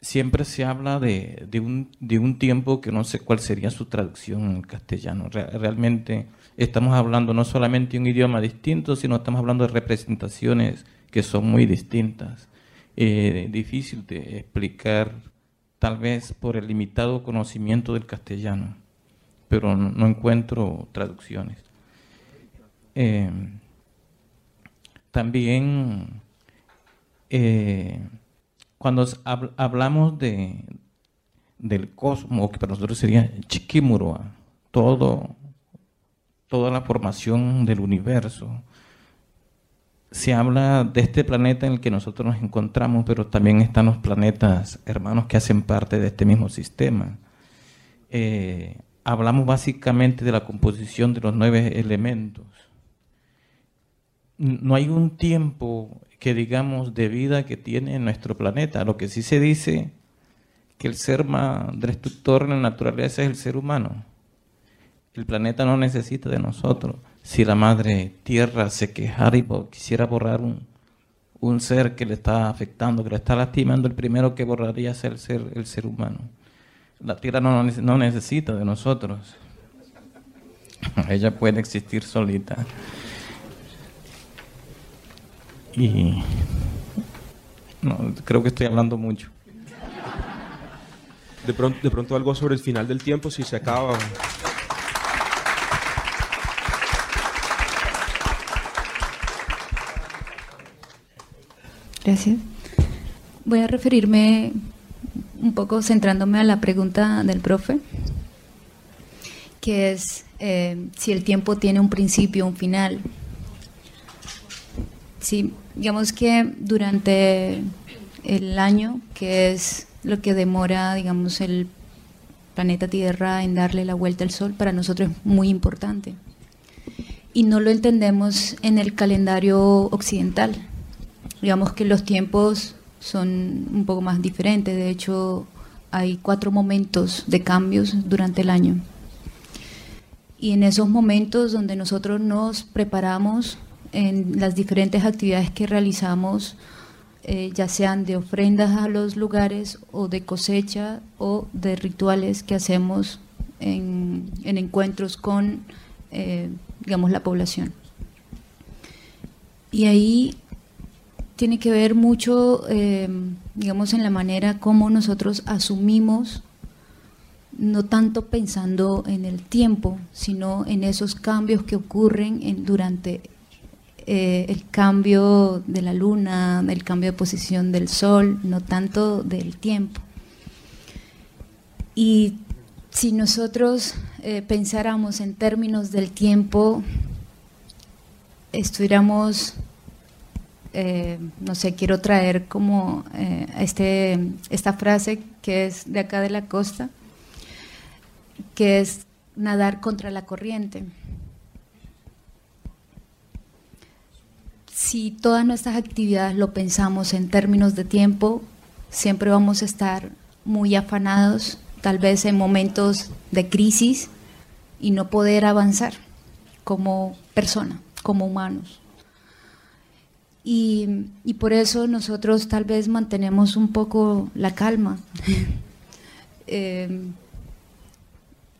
siempre se habla de, un, de, un, tiempo que no sé cuál sería su traducción en castellano. realmente estamos hablando no solamente un idioma distinto, sino estamos hablando de representaciones que son muy distintas. Eh, difícil de explicar, tal vez por el limitado conocimiento del castellano, pero no, encuentro traducciones. Eh, también eh, cuando hablamos de, del cosmos, que para nosotros sería Chiquimurua, todo, toda la formación del universo, se habla de este planeta en el que nosotros nos encontramos, pero también están los planetas hermanos que hacen parte de este mismo sistema. Eh, hablamos básicamente de la composición de los nueve elementos. No hay un tiempo que digamos de vida que tiene nuestro planeta. Lo que sí se dice que el ser más destructor en la naturaleza es el ser humano. El planeta no necesita de nosotros. Si la madre tierra se quejara y quisiera borrar un, un ser que le está afectando, que le está lastimando, el primero que borraría es el ser, el ser humano. La tierra no, no necesita de nosotros. Ella puede existir solita. Y no, creo que estoy hablando mucho. De pronto, de pronto algo sobre el final del tiempo, si se acaba. Gracias. Voy a referirme un poco centrándome a la pregunta del profe, que es eh, si el tiempo tiene un principio, un final. Sí, digamos que durante el año, que es lo que demora, digamos, el planeta Tierra en darle la vuelta al Sol, para nosotros es muy importante. Y no lo entendemos en el calendario occidental. Digamos que los tiempos son un poco más diferentes. De hecho, hay cuatro momentos de cambios durante el año. Y en esos momentos donde nosotros nos preparamos en las diferentes actividades que realizamos, eh, ya sean de ofrendas a los lugares o de cosecha o de rituales que hacemos en, encuentros con, eh, digamos, la población. Y ahí tiene que ver mucho, eh, digamos, en la manera como nosotros asumimos, no tanto pensando en el tiempo, sino en esos cambios que ocurren en, durante eh, el cambio de la luna, el cambio de posición del sol, no tanto del tiempo. Y si nosotros eh, pensáramos en términos del tiempo, estuviéramos, eh, no sé, quiero traer como este, esta frase que es de acá de la costa, que es nadar contra la corriente. si todas nuestras actividades lo pensamos en términos de tiempo, siempre vamos a estar muy afanados, tal vez en momentos de crisis y no poder avanzar como persona, como humanos. Y, por eso nosotros tal vez mantenemos un poco la calma. eh,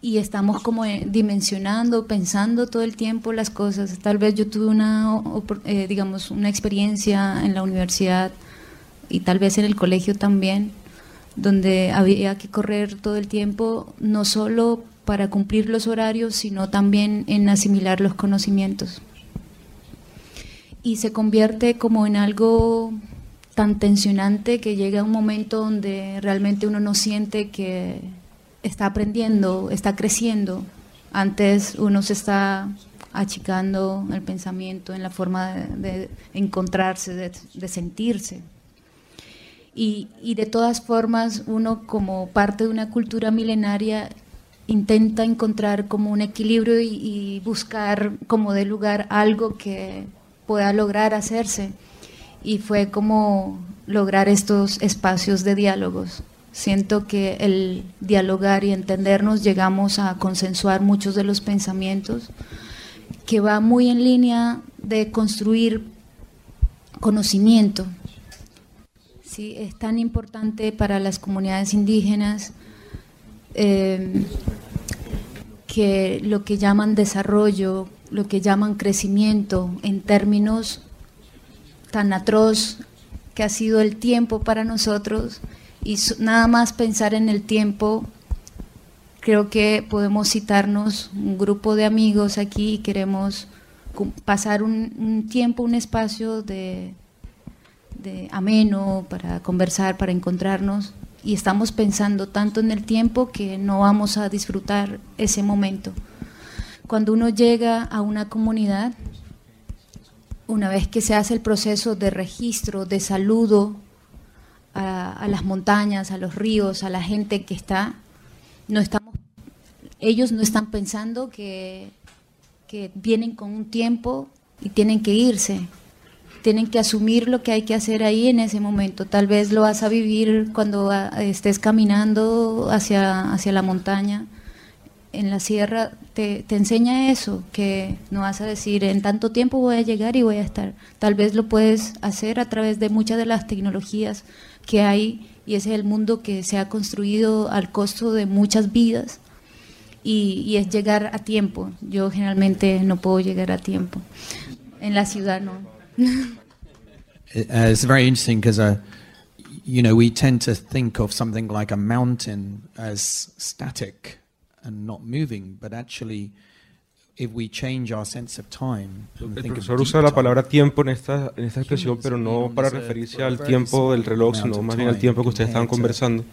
y estamos como eh, dimensionando, pensando todo el tiempo las cosas. Tal vez yo tuve una, eh, digamos, una experiencia en la universidad y tal vez en el colegio también, donde había que correr todo el tiempo, no solo para cumplir los horarios, sino también en asimilar los conocimientos. Y se convierte como en algo tan tensionante que llega un momento donde realmente uno no siente que está aprendiendo, está creciendo. Antes uno se está achicando el pensamiento en la forma de, encontrarse, de, sentirse. Y, de todas formas, uno como parte de una cultura milenaria intenta encontrar como un equilibrio y, y buscar como de lugar algo que pueda lograr hacerse. Y fue como lograr estos espacios de diálogos Siento que el dialogar y entendernos llegamos a consensuar muchos de los pensamientos, que va muy en línea de construir conocimiento. Sí, es tan importante para las comunidades indígenas eh, que lo que llaman desarrollo, lo que llaman crecimiento en términos tan atroz que ha sido el tiempo para nosotros y nada más pensar en el tiempo, creo que podemos citarnos un grupo de amigos aquí y queremos pasar un, tiempo, un espacio de, de ameno para conversar, para encontrarnos y estamos pensando tanto en el tiempo que no vamos a disfrutar ese momento. Cuando uno llega a una comunidad, una vez que se hace el proceso de registro, de saludo, a, las montañas, a los ríos, a la gente que está, no estamos, ellos no están pensando que, que vienen con un tiempo y tienen que irse. Tienen que asumir lo que hay que hacer ahí en ese momento. Tal vez lo vas a vivir cuando ah, estés caminando hacia, hacia la montaña en la sierra te, te, enseña eso, que no vas a decir en tanto tiempo voy a llegar y voy a estar. Tal vez lo puedes hacer a través de muchas de las tecnologías que hay y ese es el mundo que se ha construido al costo de muchas vidas y, es llegar a tiempo. Yo generalmente no puedo llegar a tiempo. En la ciudad no. Uh, it's very interesting uh, you know, we tend to think of something like a mountain as static and not moving, but actually el profesor usa la palabra tiempo en esta, en esta expresión, pero no para referirse al tiempo del reloj, sino más bien al tiempo que ustedes estaban conversando.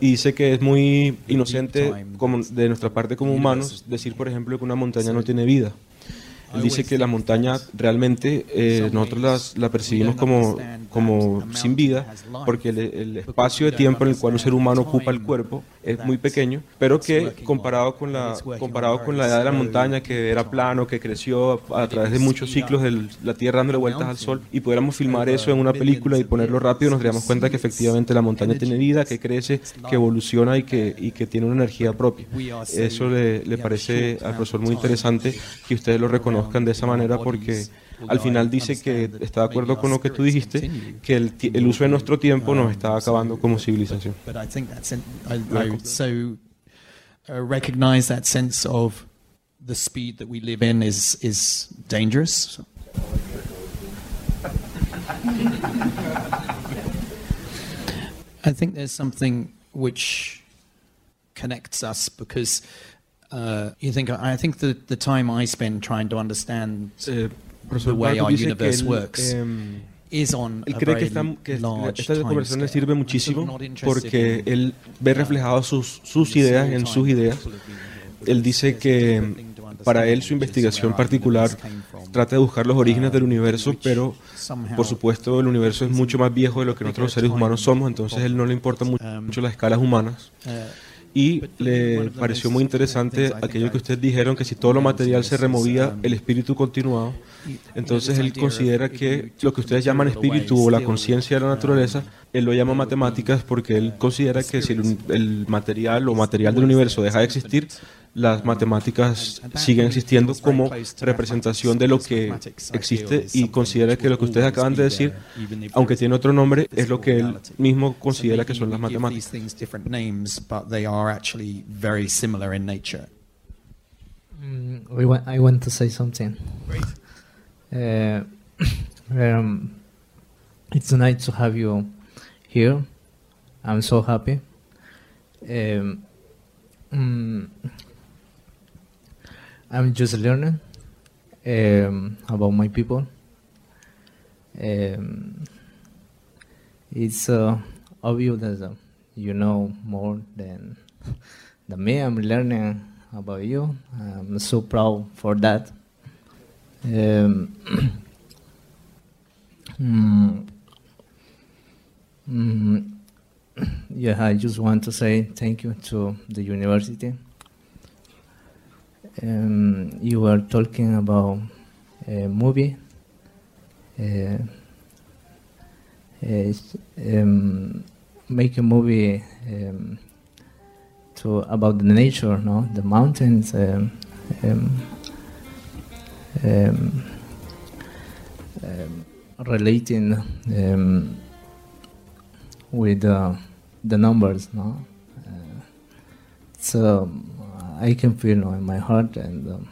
Y dice que es muy inocente como de nuestra parte como humanos decir, por ejemplo, que una montaña no tiene vida. Él dice que la montaña realmente eh, nosotros la percibimos como, como sin vida, porque el, espacio de tiempo en el cual un ser humano ocupa el cuerpo es muy pequeño, pero que comparado con la, comparado con la edad de la montaña, que era plano, que creció a, través de muchos ciclos de la Tierra dándole vueltas al Sol, y pudiéramos filmar eso en una película y ponerlo rápido, nos daríamos cuenta que efectivamente la montaña tiene vida, que crece, que evoluciona y que, y que tiene una energía propia. Eso le, le parece al profesor muy interesante que ustedes lo reconozcan de esa manera porque al final dice que está de acuerdo con lo que tú dijiste, que el, el uso de nuestro tiempo nos está acabando como civilización. Uh, recognize that sense of the speed that we live in is is dangerous. I think there's something which connects us because uh, you think I think the the time I spend trying to understand eh, the way our universe works. Eh, él cree que, esta, que esta conversación le sirve muchísimo porque él ve reflejadas sus, sus ideas en sus ideas. Él dice que para él su investigación particular trata de buscar los orígenes del universo, pero por supuesto el universo es mucho más viejo de lo que nosotros los seres humanos somos, entonces a él no le importan mucho, mucho las escalas humanas. Y le pareció muy interesante aquello que ustedes dijeron, que si todo lo material se removía, el espíritu continuaba. Entonces él considera que lo que ustedes llaman espíritu o la conciencia de la naturaleza, él lo llama matemáticas porque él considera que si el, material o material del universo deja de existir, las matemáticas siguen existiendo como representación de lo que existe y considera que lo que ustedes acaban de decir, aunque tiene otro nombre, es lo que él mismo considera que son las matemáticas. Mm, I want to say something. Uh, um, it's nice to have you here. I'm so happy. Um, mm, I'm just learning um, about my people. Um, it's uh, obvious that uh, you know more than than me. I'm learning about you. I'm so proud for that. Um, mm, mm, yeah, I just want to say thank you to the university um, you were talking about a movie. Uh, um, make a movie um, to about the nature, no, the mountains, um, um, um, relating with uh, the numbers, no. Uh, so I can feel in my heart and. Um,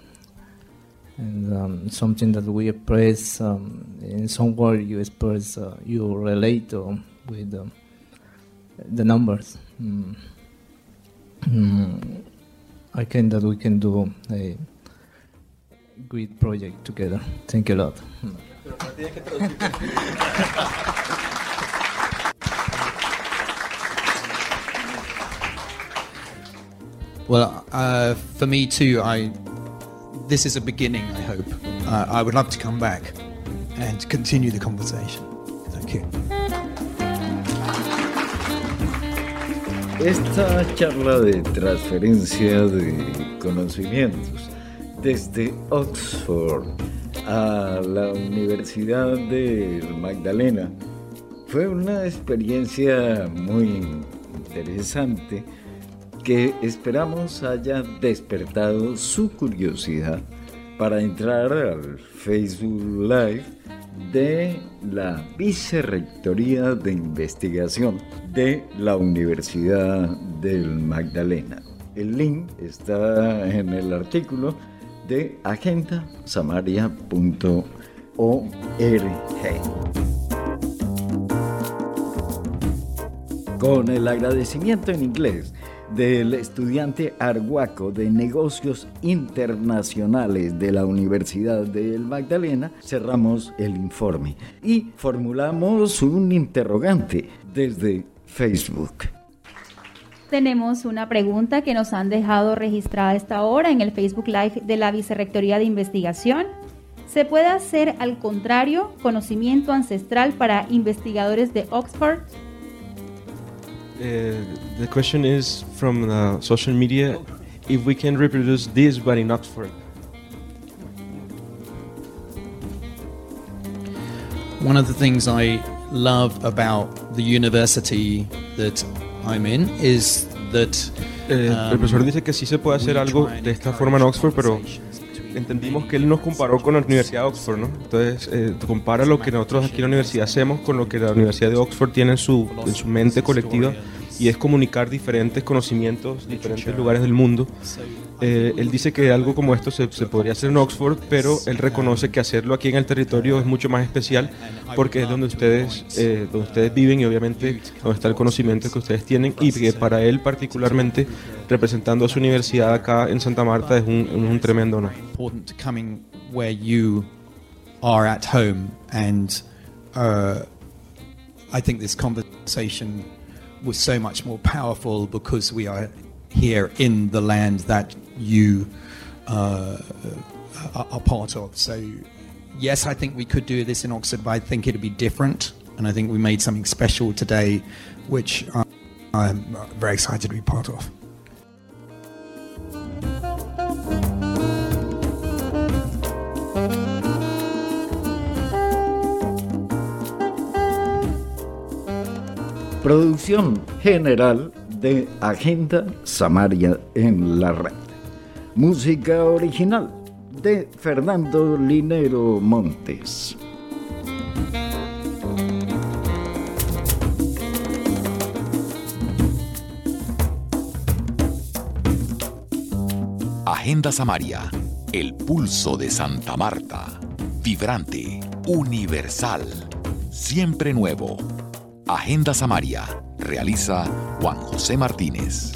and um, something that we express um, in some word you express uh, you relate with um, the numbers mm. Mm. I think that we can do a great project together thank you a lot well uh, for me too I this is a beginning, I hope. Uh, I would love to come back and continue the conversation. Thank you. Esta charla de transferencia de conocimientos desde Oxford a la Universidad de Magdalena fue una experiencia muy interesante que esperamos haya despertado su curiosidad para entrar al Facebook Live de la Vicerrectoría de Investigación de la Universidad del Magdalena. El link está en el artículo de agendasamaria.org. Con el agradecimiento en inglés del estudiante Arhuaco de Negocios Internacionales de la Universidad del Magdalena, cerramos el informe y formulamos un interrogante desde Facebook. Tenemos una pregunta que nos han dejado registrada esta hora en el Facebook Live de la Vicerrectoría de Investigación. ¿Se puede hacer al contrario conocimiento ancestral para investigadores de Oxford? Uh, the question is from the social media if we can reproduce this but in Oxford. One of the things I love about the university that I'm in is that eh, el profesor dice que sí se puede hacer algo de esta forma en Oxford, pero entendimos que él nos comparó con la Universidad de Oxford, ¿no? Entonces, eh, compara lo que nosotros aquí en la universidad hacemos con lo que la Universidad de Oxford tiene en su, en su mente colectiva y es comunicar diferentes conocimientos, diferentes lugares del mundo. Eh, él dice que algo como esto se, se, podría hacer en Oxford, pero él reconoce que hacerlo aquí en el territorio es mucho más especial porque es donde ustedes, eh, donde ustedes viven y obviamente donde está el conocimiento que ustedes tienen y que para él particularmente, representando a su universidad acá en Santa Marta, es un, un tremendo honor. uh, I think this conversation was so much more powerful because we are here in the land that you uh, are part of. So, yes, I think we could do this in Oxford, but I think it'd be different. And I think we made something special today, which I'm very excited to be part of. Producción general de Agenda Samaria en la red. Música original de Fernando Linero Montes. Agenda Samaria, el pulso de Santa Marta, vibrante, universal, siempre nuevo Agenda Samaria. Realiza Juan José Martínez.